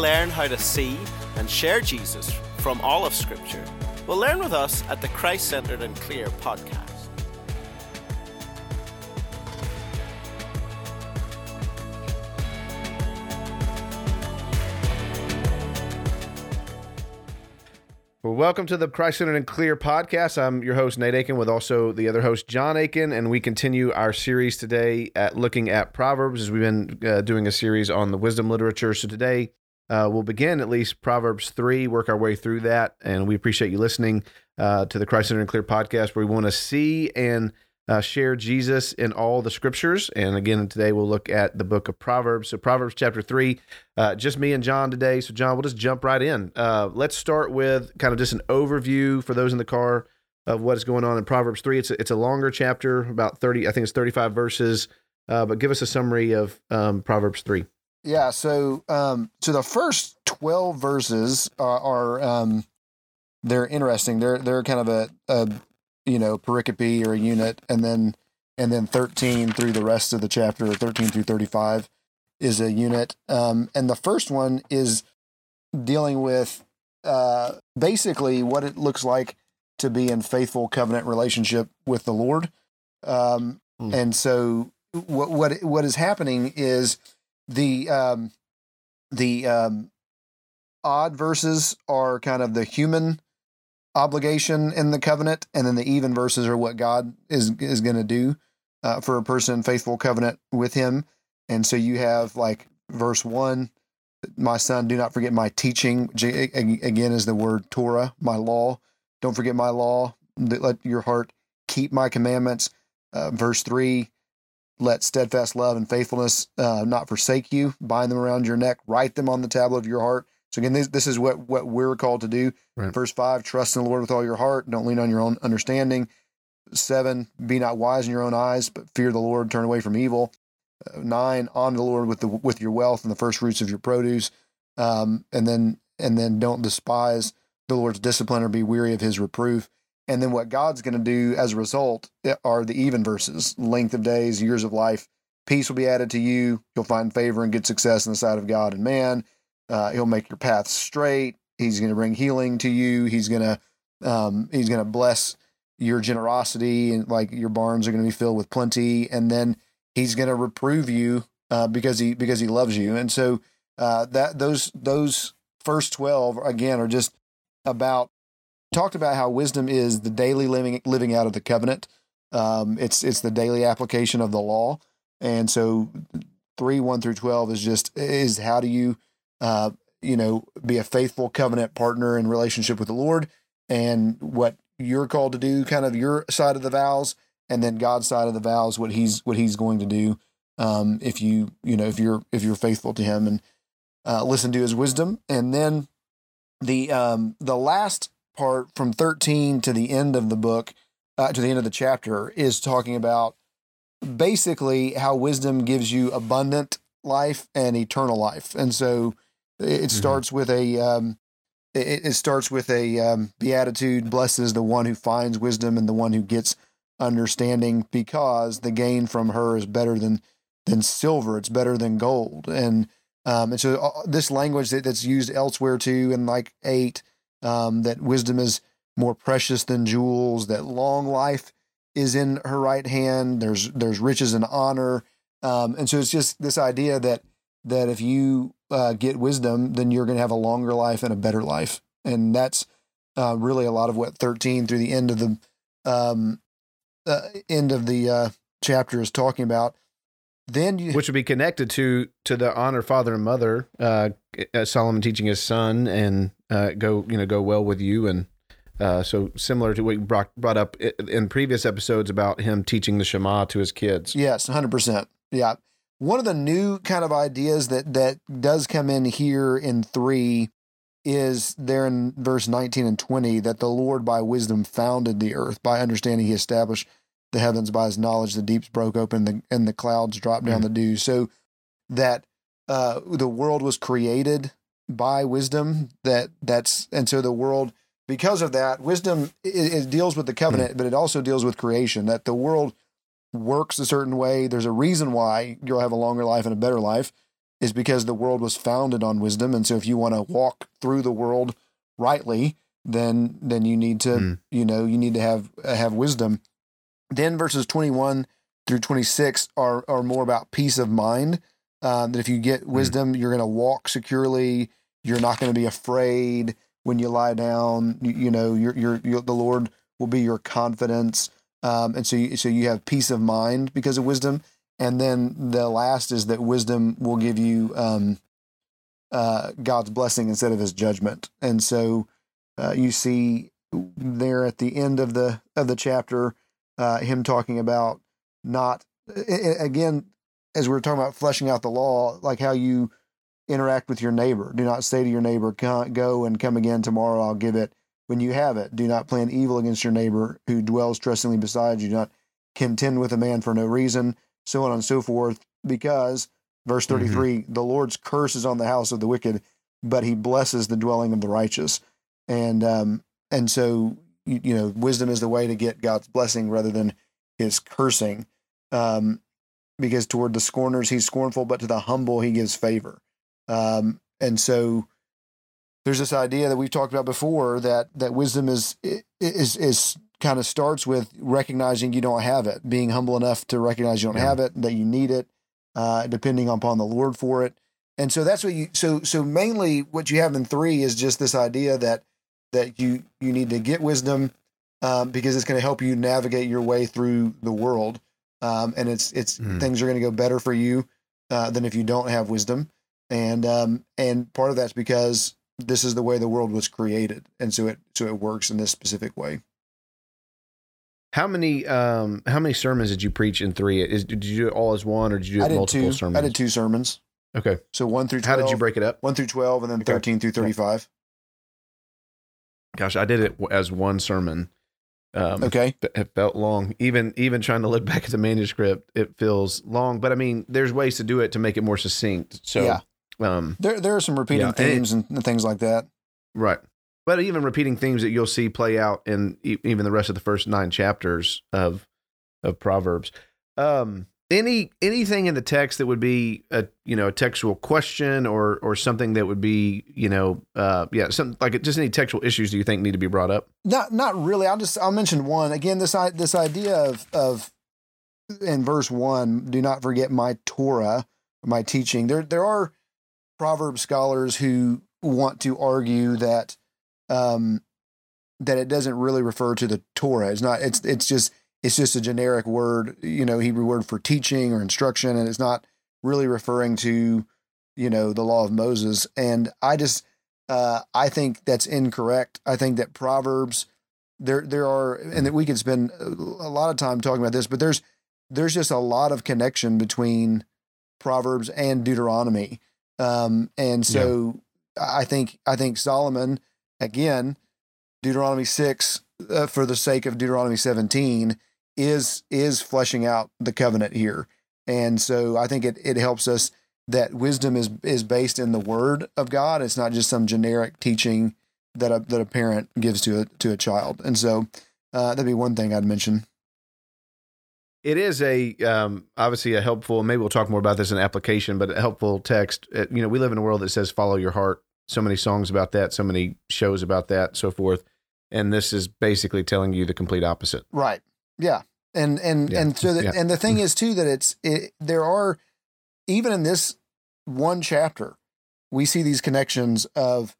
learn how to see and share Jesus from all of Scripture? Well, learn with us at the Christ Centered and Clear podcast. Well, welcome to the Christ Centered and Clear podcast. I'm your host, Nate Akin, with also the other host, Jon Akin, and we continue our series today at looking at Proverbs as we've been uh, doing a series on the wisdom literature. So today uh, we'll begin at least Proverbs 3, work our way through that, and we appreciate you listening uh, to the Christ Center and Clear podcast where we want to see and uh, share Jesus in all the scriptures. And again, today we'll look at the book of Proverbs. So, Proverbs chapter three, uh, just me and Jon today. So, Jon, we'll just jump right in. Uh, let's start with kind of just an overview for those in the car of what is going on in Proverbs three. It's a, it's a longer chapter, about 30, I think it's 35 verses. Uh, but give us a summary of um, Proverbs three. Yeah. So, um, so the first 12 verses are, are um, they're interesting. They're, they're kind of a, a you know pericope or a unit and then and then 13 through the rest of the chapter 13 through 35 is a unit um, and the first one is dealing with uh, basically what it looks like to be in faithful covenant relationship with the lord um, mm. and so what what what is happening is the um, the um, odd verses are kind of the human obligation in the covenant, and then the even verses are what God is is going to do uh, for a person in faithful covenant with Him. And so you have like verse one, my son, do not forget my teaching. Again, is the word Torah, my law. Don't forget my law. Let your heart keep my commandments. Uh, verse three, let steadfast love and faithfulness uh, not forsake you. Bind them around your neck. Write them on the tablet of your heart. So again, this, this is what what we're called to do. Right. Verse five: Trust in the Lord with all your heart. Don't lean on your own understanding. Seven: Be not wise in your own eyes, but fear the Lord. Turn away from evil. Uh, nine: Honor the Lord with the with your wealth and the first fruits of your produce. Um, and then and then don't despise the Lord's discipline or be weary of His reproof. And then what God's going to do as a result eh, are the even verses: length of days, years of life. Peace will be added to you. You'll find favor and good success in the sight of God and man uh, he'll make your path straight. He's going to bring healing to you. He's going to um, he's going to bless your generosity and like your barns are going to be filled with plenty. And then he's going to reprove you uh, because he because he loves you. And so uh, that those those first twelve again are just about talked about how wisdom is the daily living living out of the covenant. Um, it's it's the daily application of the law. And so three one through twelve is just is how do you uh, you know, be a faithful covenant partner in relationship with the Lord and what you're called to do, kind of your side of the vows, and then God's side of the vows, what he's what he's going to do. Um, if you you know if you're if you're faithful to him and uh, listen to his wisdom, and then the um, the last part from 13 to the end of the book uh, to the end of the chapter is talking about basically how wisdom gives you abundant life and eternal life, and so it mm-hmm. starts with a um, it, it, starts with a um, beatitude. Blessed is the one who finds wisdom and the one who gets understanding, because the gain from her is better than than silver. It's better than gold. And um, and so uh, this language that, that's used elsewhere too, in like eight, um, that wisdom is more precious than jewels. That long life is in her right hand. There's there's riches and honor. Um, and so it's just this idea that that if you uh, get wisdom, then you're going to have a longer life and a better life. And that's uh, really a lot of what 13 through the end of the um, uh, end of the uh, chapter is talking about. Then you, which would be connected to to the honor father and mother, uh, Solomon teaching his son and uh, go you know go well with you and uh, so similar to what you brought, brought up in previous episodes about him teaching the Shema to his kids. Yes, 100%. Yeah one of the new kind of ideas that that does come in here in three is there in verse 19 and 20 that the Lord by wisdom founded the earth. By understanding, he established the heavens. By his knowledge, the deeps broke open the, and the clouds dropped down mm-hmm. the dew. So that uh, the world was created by wisdom. That that's and so the world because of that wisdom it, it deals with the covenant, mm-hmm. but it also deals with creation. That the world works a certain way. There's a reason why you'll have a longer life and a better life. is because the world was founded on wisdom. And so if you want to walk through the world rightly, then then you need to Mm. you know you need to have uh, have wisdom. Then verses 21 through 26 are are more about peace of mind. Um, that if you get wisdom, you're going to walk securely. You're not going to be afraid when you lie down. You, you know, you're, you're, you're, the Lord will be your confidence. Um, and so you, so you have peace of mind because of wisdom. And then the last is that wisdom will give you um, uh, God's blessing instead of His judgment. And so uh, you see there at the end of the of the chapter uh, him talking about not again as we were talking about fleshing out the law, like how you interact with your neighbor. Do not say to your neighbor, "Go and come again tomorrow. I'll give it." When you have it, do not plan evil against your neighbor who dwells trustingly beside you. Do not contend with a man for no reason, so on and so forth. Because verse Mhm. 33 the Lord's curse is on the house of the wicked, but he blesses the dwelling of the righteous. And um and so you, you know, wisdom is the way to get God's blessing rather than his cursing. Um because toward the scorners he's scornful, but to the humble he gives favor. Um, and so there's this idea that we've talked about before that that wisdom is is is kind of starts with recognizing you don't have it, being humble enough to recognize you don't Yeah. have it, that you need it, uh, depending upon the Lord for it. And so that's what you so so mainly what you have in three is just this idea that that you you need to get wisdom um, because it's going to help you navigate your way through the world um, and it's it's Mhm. things are going to go better for you uh, than if you don't have wisdom, and um, and part of that's because this is the way the world was created, and so it so it works in this specific way. How many um how many sermons did you preach in three? Is did you do it all as one or did you do I did multiple two. sermons? I did two sermons, Okay. so one through 12, How did you break it up? one through twelve, and then Okay. thirteen through thirty five. Gosh, I did it as one sermon. Um, Okay, it felt long. Even even trying to look back at the manuscript, it feels long. But I mean, there's ways to do it to make it more succinct. So, Yeah. Um, there there are some repeating Yeah, and it- themes and, things like that. right. But even repeating themes that you'll see play out in e- even the rest of the first nine chapters of of Proverbs. Um, any anything in the text that would be a you know a textual question or or something that would be you know uh yeah something like just any textual issues do you think need to be brought up? Not not really. I'll just I'll mention one again. This i- this idea of of in verse one, do not forget my Torah, my teaching. There there are proverb scholars who want to argue that um that it doesn't really refer to the Torah. It's not. It's it's just it's just a generic word, you know, Hebrew word for teaching or instruction, and it's not really referring to you know the law of Moses. And I just uh, I think that's incorrect. I think that Proverbs there there are and that we could spend a lot of time talking about this, but there's there's just a lot of connection between Proverbs and Deuteronomy. Um, and so I think I think Solomon again Deuteronomy 6 uh, for the sake of Deuteronomy 17 is is fleshing out the covenant here. And so I think it it helps us that wisdom is is based in the word of God. It's not just some generic teaching that a that a parent gives to a to a child. And so uh, that'd be one thing I'd mention. It is a um, obviously a helpful. Maybe we'll talk more about this in application, but a helpful text. Uh, you know, we live in a world that says "follow your heart." So many songs about that, so many shows about that, so forth. And this is basically telling you the complete opposite. Right. Yeah. And and Yeah. and so the, Yeah. and the thing is too that it's it, there are even in this one chapter we see these connections of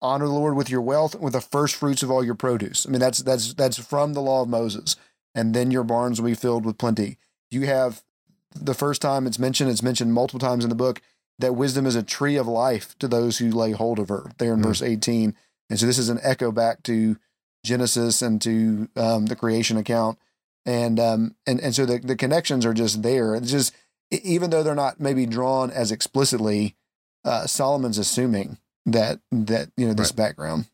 honor the Lord with your wealth with the first fruits of all your produce. I mean that's that's that's from the law of Moses and then your barns will be filled with plenty. You have the first time it's mentioned it's mentioned multiple times in the book that wisdom is a tree of life to those who lay hold of her there in Mm. verse 18. And so this is an echo back to Genesis and to um, the creation account, and um, and and so the the connections are just there. It's just even though they're not maybe drawn as explicitly, uh, Solomon's assuming that that you know this Right. background.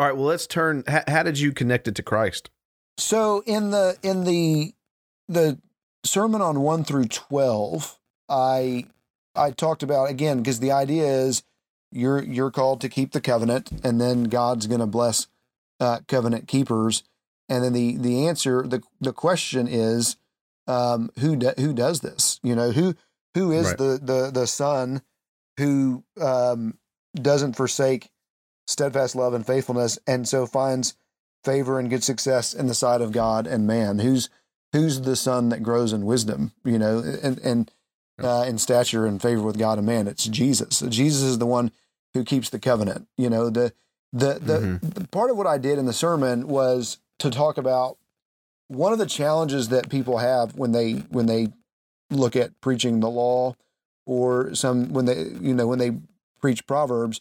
All right. Well, let's turn. How, how did you connect it to Christ? So in the in the the sermon on one through twelve, I I talked about again because the idea is you're you're called to keep the covenant, and then God's going to bless uh, covenant keepers, and then the the answer the the question is um, who do, who does this? You know who Who is Right. the the the son who um, doesn't forsake steadfast love and faithfulness, and so finds favor and good success in the sight of God and man? Who's who's the son that grows in wisdom? You know, and and uh, in stature and favor with God and man. It's Jesus. Jesus is the one who keeps the covenant. You know, the the the, Mhm. the part of what I did in the sermon was to talk about one of the challenges that people have when they when they look at preaching the law or some when they you know when they preach proverbs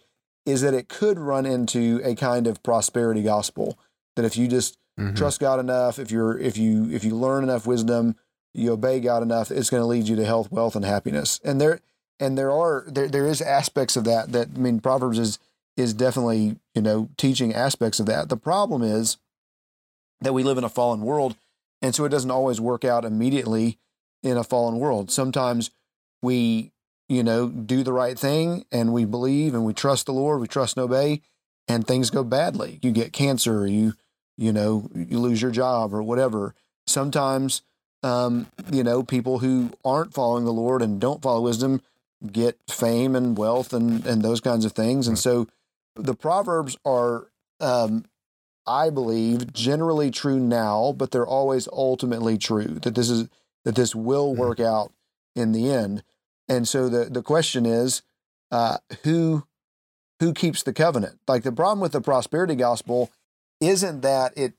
is that it could run into a kind of prosperity gospel that if you just Mhm. trust God enough, if you're if you if you learn enough wisdom, you obey God enough, it's going to lead you to health, wealth, and happiness. And there and there are there there is aspects of that that I mean Proverbs is is definitely you know teaching aspects of that. The problem is that we live in a fallen world, and so it doesn't always work out immediately in a fallen world. Sometimes we you know do the right thing and we believe and we trust the Lord, we trust and obey, and things go badly. You get cancer, you you know you lose your job or whatever. Sometimes um, you know people who aren't following the Lord and don't follow wisdom get fame and wealth and and those kinds of things. And so the proverbs are um, I believe generally true now, but they're always ultimately true. That this is that this will Mhm. work out in the end. And so the the question is, uh, who who keeps the covenant? Like the problem with the prosperity gospel isn't that it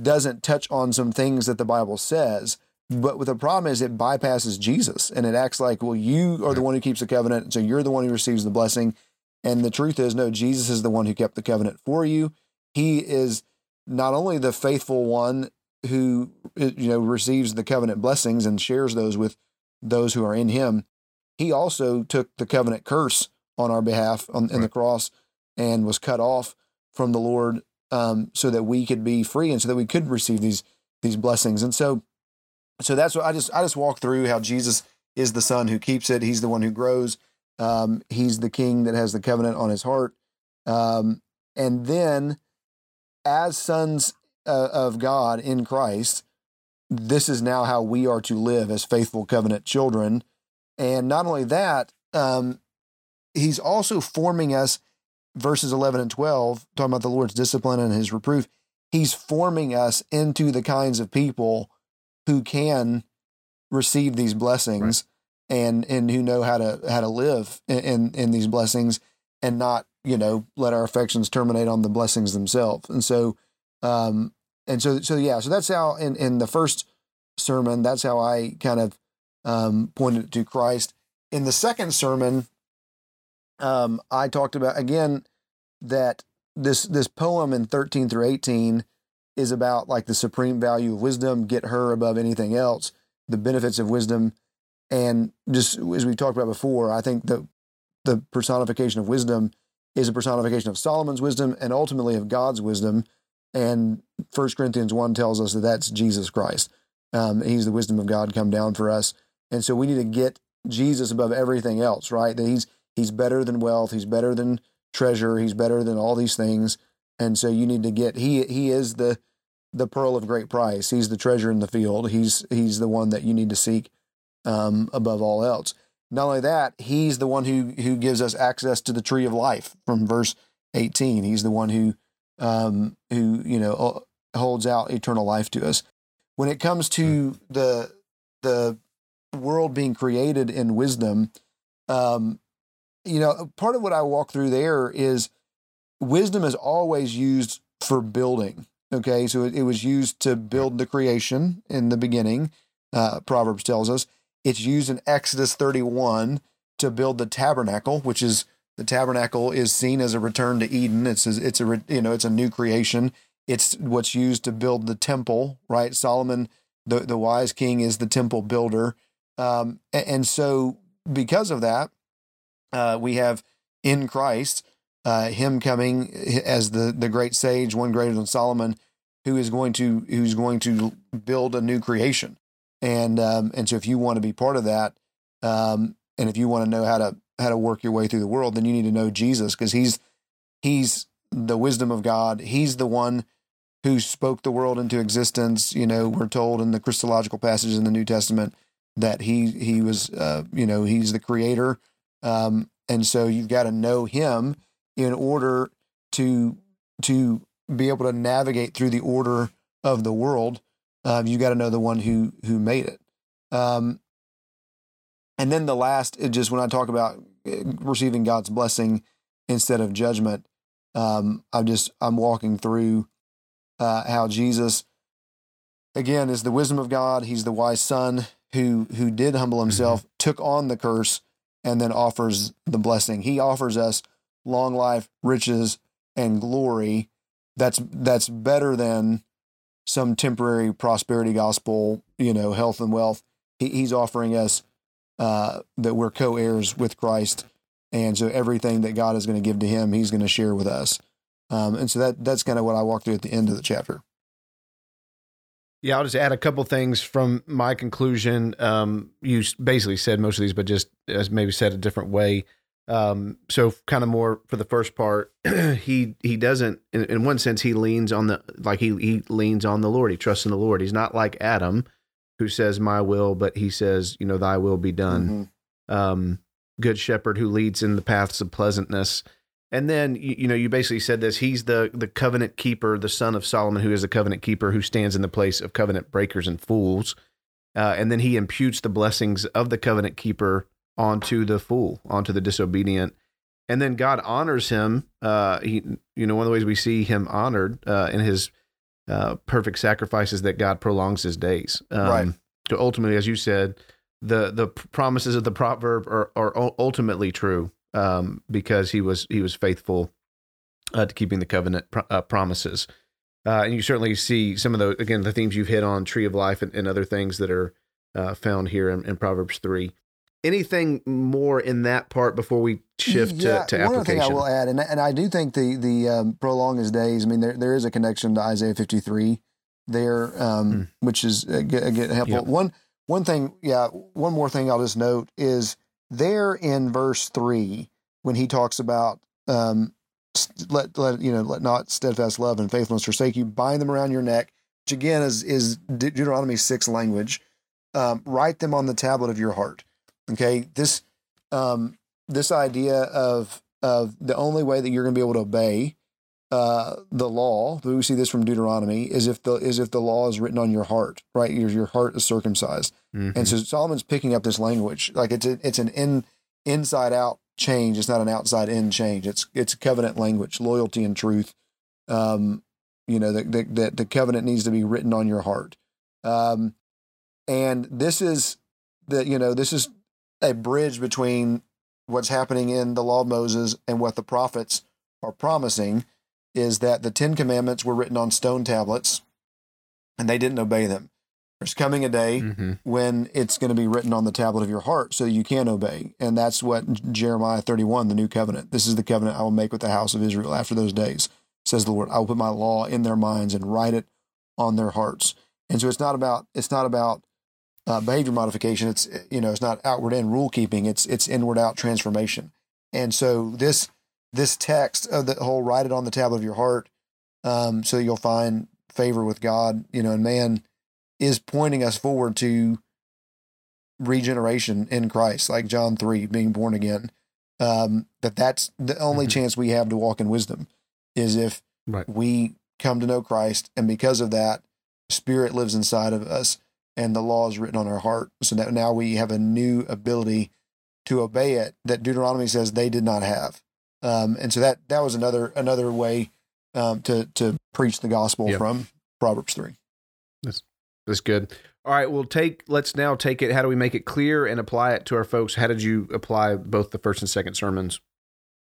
doesn't touch on some things that the Bible says, but the problem is it bypasses Jesus and it acts like, well, you are the one who keeps the covenant, so you're the one who receives the blessing. And the truth is, no, Jesus is the one who kept the covenant for you. He is not only the faithful one who you know receives the covenant blessings and shares those with those who are in him, he also took the covenant curse on our behalf on, in the cross and was cut off from the Lord um, so that we could be free and so that we could receive these these blessings. And so so that's what I just I just walk through how Jesus is the son who keeps it. He's the one who grows. Um, he's the king that has the covenant on his heart. Um, and then as sons uh, of God in Christ, this is now how we are to live as faithful covenant children. And not only that, um, he's also forming us, verses 11 and 12, talking about the Lord's discipline and his reproof. He's forming us into the kinds of people who can receive these blessings and and who know how to how to live in, in in these blessings and not you know let our affections terminate on the blessings themselves and so um and so so yeah so that's how in in the first sermon that's how i kind of um pointed to christ. In the second sermon um i talked about again that this this poem in 13 through 18 is about like the supreme value of wisdom get her above anything else the benefits of wisdom. And just as we talked about before i think the the personification of wisdom is a personification of solomon's wisdom and ultimately of god's wisdom. And 1 corinthians 1 tells us that that's jesus christ. Um, he's the wisdom of god come down for us and so we need to get jesus above everything else right? That he's he's better than wealth he's better than treasure he's better than all these things. And so you need to get he he is the the pearl of great price. He's the treasure in the field. He's he's the one that you need to seek um, above all else. Not only that he's the one who who gives us access to the tree of life from verse 18 he's the one who um who you know holds out eternal life to us. When it comes to the the world being created in wisdom um you know part of what i walk through there is wisdom is always used for building okay? So it, it was used to build the creation in the beginning uh proverbs tells us. It's used in exodus 31 to build the tabernacle which is the tabernacle is seen as a return to eden. It's a, it's a you know it's a new creation. It's what's used to build the temple right? Solomon the the wise king is the temple builder um and, so because of that uh we have in christ uh, him coming as the the great sage, one greater than Solomon, who is going to who's going to build a new creation, and um, and so if you want to be part of that, um, and if you want to know how to how to work your way through the world, then you need to know Jesus because he's he's the wisdom of God. He's the one who spoke the world into existence. You know, we're told in the Christological passages in the New Testament that he he was uh, you know he's the creator, um, and so you've got to know him in order to to be able to navigate through the order of the world. Um, you got to know the one who who made it. Um, and then the last, just when I talk about uh, receiving God's blessing instead of judgment, um, I'm just I'm walking through uh, how Jesus, again, is the wisdom of God. He's the wise son who who did humble himself, mm-hmm. took on the curse, and then offers the blessing. He offers us long life, riches, and glory. That's that's better than some temporary prosperity gospel, you know, health and wealth. He, he's offering us uh, that we're co-heirs with Christ, and so everything that God is going to give to Him, He's going to share with us. Um, and so that that's kind of what I walk through at the end of the chapter. Yeah, I'll just add a couple things from my conclusion. Um, you basically said most of these, but just as maybe said a different way. Um, so kind of more for the first part, he he doesn't in, in, one sense he leans on the like he he leans on the Lord. He trusts in the Lord. He's not like Adam, who says my will, but he says, you know, thy will be done. Mm-hmm. Um, good shepherd who leads in the paths of pleasantness. And then you, you, know you basically said this. He's the the covenant keeper, the son of Solomon, who is the covenant keeper, who stands in the place of covenant breakers and fools. Uh, and then he imputes the blessings of the covenant keeper onto the fool, onto the disobedient. And then God honors him. Uh, he, you know, one of the ways we see him honored uh, in his uh, perfect sacrifices that God prolongs his days. Um, right. So ultimately, as you said, the the promises of the proverb are, are ultimately true um, because he was he was faithful uh, to keeping the covenant uh, promises. Uh, and you certainly see some of the again the themes you've hit on tree of life and, and other things that are uh, found here in, in, Proverbs three. Anything more in that part before we shift yeah, to, to one application? One thing I will add, and and I do think the the um, prolong his days. I mean, there there is a connection to Isaiah fifty three there, um, mm. which is again helpful. Yep. One one thing, yeah, one more thing I'll just note is there in verse three when he talks about um, let let you know let not steadfast love and faithfulness forsake you, bind them around your neck, which again is is Deuteronomy six language. Um, write them on the tablet of your heart. Okay, this um, this idea of of the only way that you're going to be able to obey uh, the law, we see this from Deuteronomy, is if the is if the law is written on your heart, right? Your your heart is circumcised, mm-hmm. and so Solomon's picking up this language, like it's a, it's an in inside out change. It's not an outside in change. It's it's covenant language, loyalty and truth. Um, you know that the, the, the covenant needs to be written on your heart, um, and this is the you know this is a bridge between what's happening in the law of Moses and what the prophets are promising is that the Ten Commandments were written on stone tablets and they didn't obey them. There's coming a day mm-hmm. when it's going to be written on the tablet of your heart so you can obey. And that's what Jeremiah 31, the new covenant. This is the covenant I will make with the house of Israel after those days, says the Lord. I will put my law in their minds and write it on their hearts. And so it's not about it's not about uh, behavior modification. It's you know it's not outward in rule keeping. It's it's inward out transformation. And so this this text of the whole write it on the tablet of your heart um, so you'll find favor with God, you know, and man is pointing us forward to regeneration in Christ, like John 3, being born again. Um, that that's the only mm-hmm. chance we have to walk in wisdom is if right. we come to know Christ. And because of that, spirit lives inside of us and the law is written on our heart. So that now we have a new ability to obey it that Deuteronomy says they did not have. Um, and so that that was another another way um, to to preach the gospel yep. from Proverbs three. That's that's good. All right, we'll take. Let's now take it. How do we make it clear and apply it to our folks? How did you apply both the first and second sermons?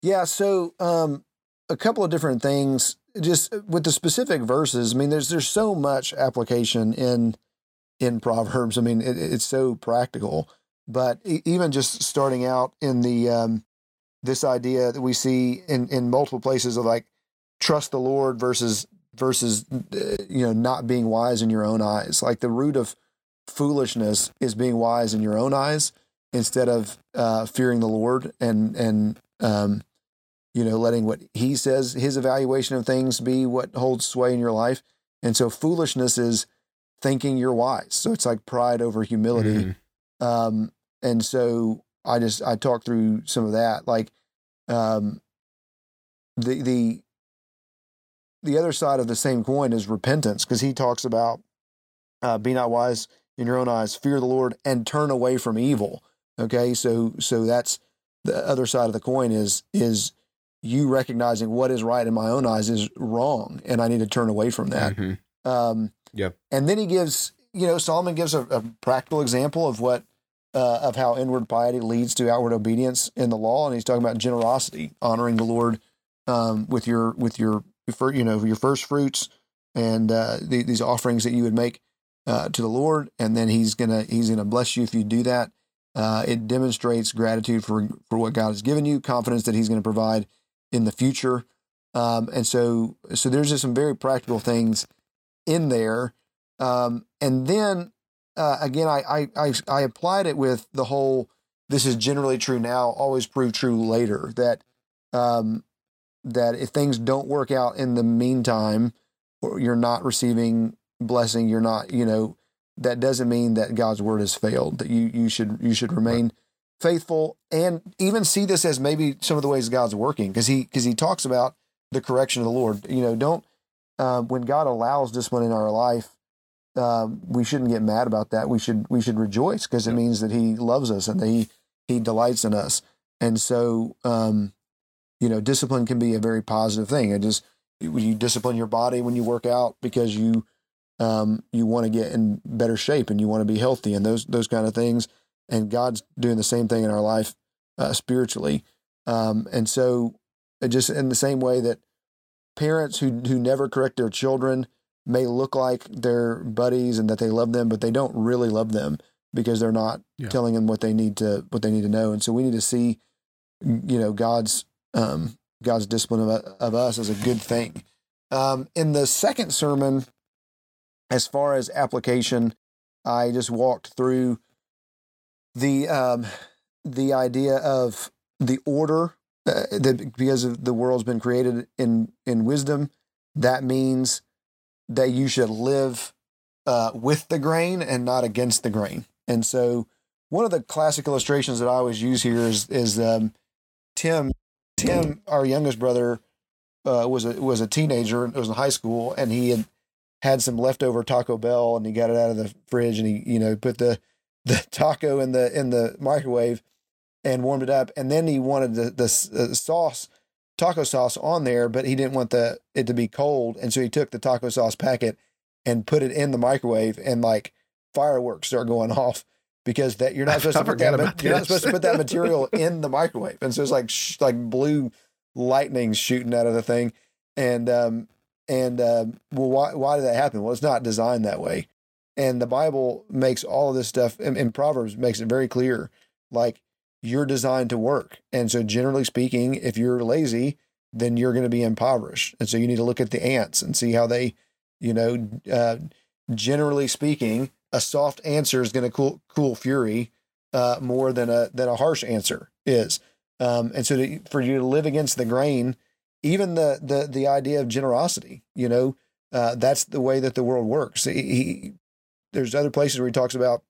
Yeah, so um, a couple of different things. Just with the specific verses. I mean, there's there's so much application in in Proverbs. I mean, it, it's so practical. But even just starting out in the um, this idea that we see in in multiple places of like trust the Lord versus versus uh, you know not being wise in your own eyes. Like the root of foolishness is being wise in your own eyes instead of uh, fearing the Lord and and um, you know letting what He says His evaluation of things be what holds sway in your life. And so foolishness is thinking you're wise. So it's like pride over humility. Mm-hmm. Um, and so I just I talked through some of that, like um, the the the other side of the same coin is repentance, because he talks about uh, be not wise in your own eyes, fear the Lord, and turn away from evil. Okay, so so that's the other side of the coin is is you recognizing what is right in my own eyes is wrong, and I need to turn away from that. Mm-hmm. Um, Yep. And then he gives, you know, Solomon gives a, a practical example of what uh, of how inward piety leads to outward obedience in the law, and he's talking about generosity, honoring the Lord um, with your with your you know your first fruits and uh, the, these offerings that you would make uh, to the Lord, and then he's gonna he's gonna bless you if you do that. Uh, it demonstrates gratitude for for what God has given you, confidence that He's going to provide in the future, um, and so so there's just some very practical things in there. Um, and then uh, again, I, I, I I applied it with the whole "this is generally true now, always prove true later." That um, that if things don't work out in the meantime, or you're not receiving blessing, you're not, you know, that doesn't mean that God's word has failed. That you you should you should remain faithful and even see this as maybe some of the ways God's working because he because he talks about the correction of the Lord. You know, don't um, when God allows discipline in our life, um, we shouldn't get mad about that. We should we should rejoice because it means that He loves us and that He He delights in us. And so, um, you know, discipline can be a very positive thing. It just you discipline your body when you work out because you um, you want to get in better shape and you want to be healthy and those those kind of things. And God's doing the same thing in our life uh, spiritually. Um, and so, just in the same way that parents who who never correct their children may look like their buddies and that they love them, but they don't really love them because they're not Yeah. telling them what they need to what they need to know. And so we need to see, you know, God's um, God's discipline of, of us as a good thing. Um, in the second sermon, as far as application, I just walked through the um, the idea of the order uh, that because of the world's been created in in wisdom, that means that you should live uh, with the grain and not against the grain. And so, one of the classic illustrations that I always use here is is um, Tim. Tim, our youngest brother, uh, was a was a teenager. It was in high school, and he had had some leftover Taco Bell, and he got it out of the fridge, and he you know put the the taco in the in the microwave and warmed it up, and then he wanted the the uh, sauce taco sauce on there, but he didn't want the it to be cold, and so he took the taco sauce packet and put it in the microwave, and like fireworks start going off because that you're not supposed I to put that ma- you're not supposed to put that material in the microwave, and so it's like sh- like blue lightning shooting out of the thing, and um and um well why why did that happen? Well, it's not designed that way, and the Bible makes all of this stuff in Proverbs makes it very clear, like you're designed to work, and so generally speaking, if you're lazy, then you're going to be impoverished, and so you need to look at the ants and see how they, you know, uh, generally speaking, a soft answer is going to cool cool fury uh, more than a than a harsh answer is. Um, and so to, for you to live against the grain, even the the the idea of generosity, you know, uh, that's the way that the world works. He, he, there's other places where he talks about,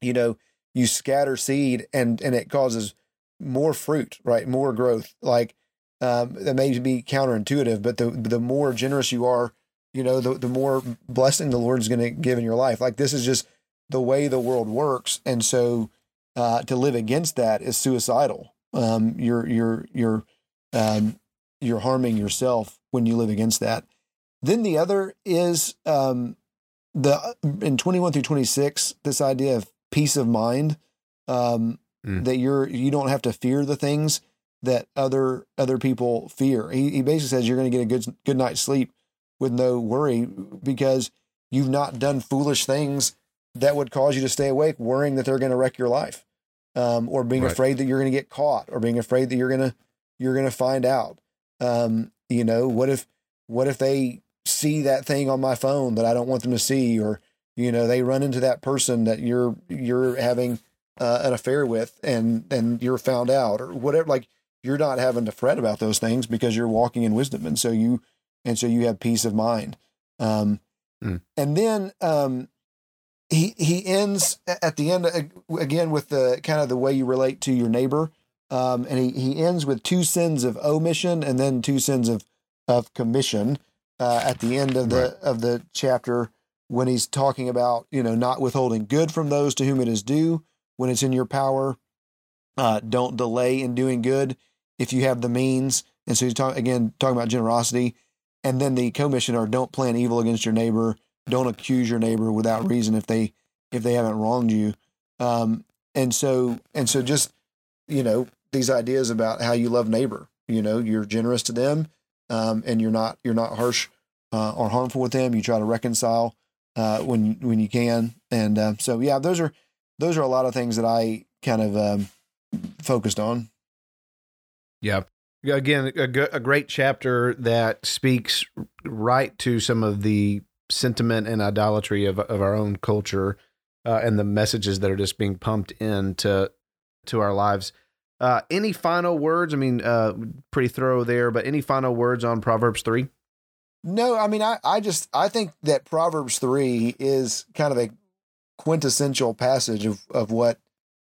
you know, you scatter seed and and it causes more fruit, right? More growth. Like um, that may be counterintuitive, but the the more generous you are, you know, the the more blessing the Lord's going to give in your life. Like this is just the way the world works, and so uh, to live against that is suicidal. Um, you're you're you're um, you're harming yourself when you live against that. Then the other is um, the in twenty one through twenty six. This idea of peace of mind um, Mm. that you're you don't have to fear the things that other other people fear. He, he basically says you're going to get a good good night's sleep with no worry because you've not done foolish things that would cause you to stay awake, worrying that they're going to wreck your life, um, or being Right. afraid that you're going to get caught, or being afraid that you're going to you're going to find out. Um, you know, what if what if they see that thing on my phone that I don't want them to see, or you know, they run into that person that you're you're having uh, an affair with, and and you're found out, or whatever. Like you're not having to fret about those things because you're walking in wisdom, and so you and so you have peace of mind. Um, Mm. And then um, he he ends at the end again with the kind of the way you relate to your neighbor, um, and he he ends with two sins of omission and then two sins of of commission uh, at the end of the right. of the chapter when he's talking about you know not withholding good from those to whom it is due when it's in your power. Uh, don't delay in doing good if you have the means. And so he's talking again talking about generosity, and then the commission are don't plan evil against your neighbor, don't accuse your neighbor without reason if they if they haven't wronged you. Um, and so and so just you know these ideas about how you love neighbor. You know, you're generous to them, um, and you're not you're not harsh uh, or harmful with them. You try to reconcile uh, when when you can, and uh, so yeah, those are those are a lot of things that I kind of um, focused on. Yeah. Again, a, great chapter that speaks right to some of the sentiment and idolatry of of our own culture uh, and the messages that are just being pumped into to our lives. Uh, any final words? I mean, uh, pretty thorough there, but any final words on Proverbs three? No, I mean, I, I just I think that Proverbs three is kind of a quintessential passage of of what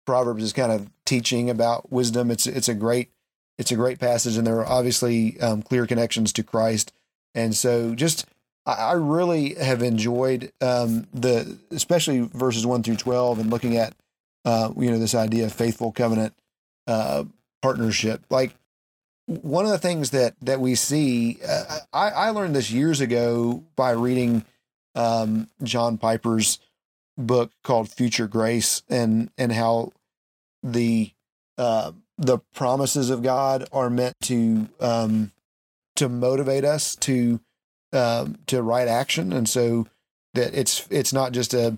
Proverbs is kind of teaching about wisdom. It's it's a great it's a great passage, and there are obviously um, clear connections to Christ. And so, just I, I really have enjoyed um, the especially verses one through twelve, and looking at uh, you know this idea of faithful covenant uh, partnership. Like one of the things that that we see, uh, I, I learned this years ago by reading um, John Piper's book called Future Grace, and and how the uh, the promises of God are meant to um, to motivate us to um, to right action, and so that it's it's not just a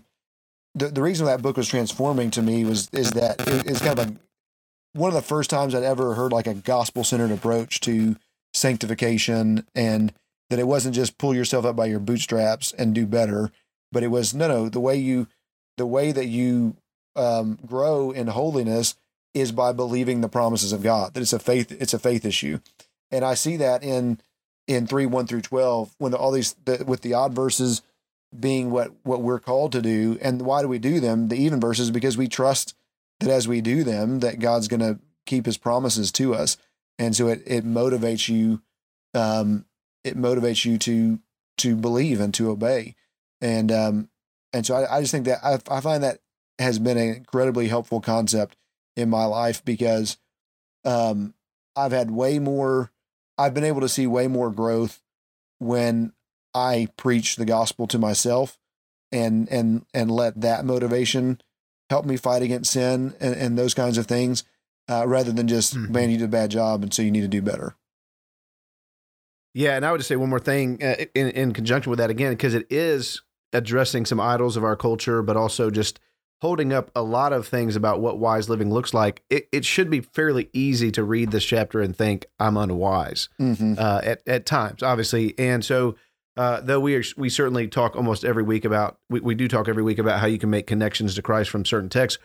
the, the reason that book was transforming to me was is that it, it's kind of a one of the first times I'd ever heard like a gospel centered approach to sanctification and that it wasn't just pull yourself up by your bootstraps and do better, but it was no, no, the way you, the way that you um, grow in holiness is by believing the promises of God. That it's a faith, it's a faith issue, and I see that in in three one through twelve when all these the, with the odd verses being what what we're called to do, and why do we do them? The even verses because we trust that as we do them, that God's going to keep His promises to us, and so it it motivates you, um, it motivates you to to believe and to obey, and um, and so I, I just think that I, I find that has been an incredibly helpful concept in my life because um, I've had way more, I've been able to see way more growth when I preach the gospel to myself and and and let that motivation help me fight against sin and, and those kinds of things, uh, rather than just mm-hmm. man, you did a bad job, and so you need to do better. Yeah, and I would just say one more thing uh, in in conjunction with that again, because it is addressing some idols of our culture, but also just holding up a lot of things about what wise living looks like. It, it should be fairly easy to read this chapter and think I'm unwise mm-hmm. uh, at at times, obviously, and so uh, though we are, we certainly talk almost every week about we, we do talk every week about how you can make connections to Christ from certain texts.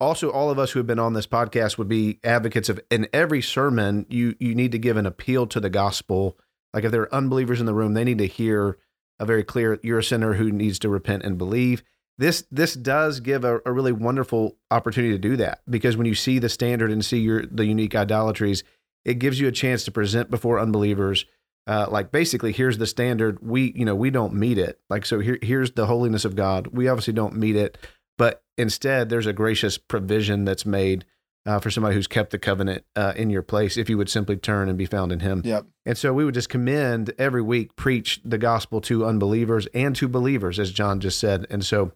Also, all of us who have been on this podcast would be advocates of in every sermon you you need to give an appeal to the gospel. Like if there are unbelievers in the room, they need to hear a very clear you're a sinner who needs to repent and believe. This this does give a, a really wonderful opportunity to do that because when you see the standard and see your the unique idolatries, it gives you a chance to present before unbelievers uh, like basically here's the standard. We you know we don't meet it. Like so here here's the holiness of god. We obviously don't meet it but instead there's a gracious provision that's made uh, for somebody who's kept the covenant uh, in your place if you would simply turn and be found in him. Yep. and so we would just commend every week preach the gospel to unbelievers and to believers as jon just said. And so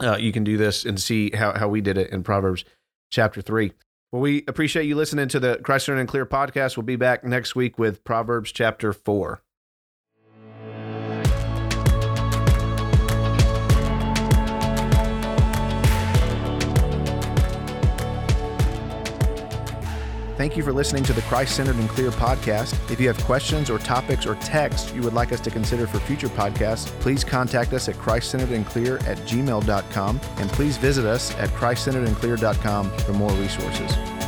uh, you can do this and see how, how we did it in proverbs chapter 3 well, we appreciate you listening to the Christ and Clear podcast. We'll be back next week with Proverbs chapter 4. Thank you for listening to the Christ Centered and Clear podcast. If you have questions or topics or texts you would like us to consider for future podcasts, please contact us at christcenteredandclear at gmail.com and please visit us at christcenteredandclear.com for more resources.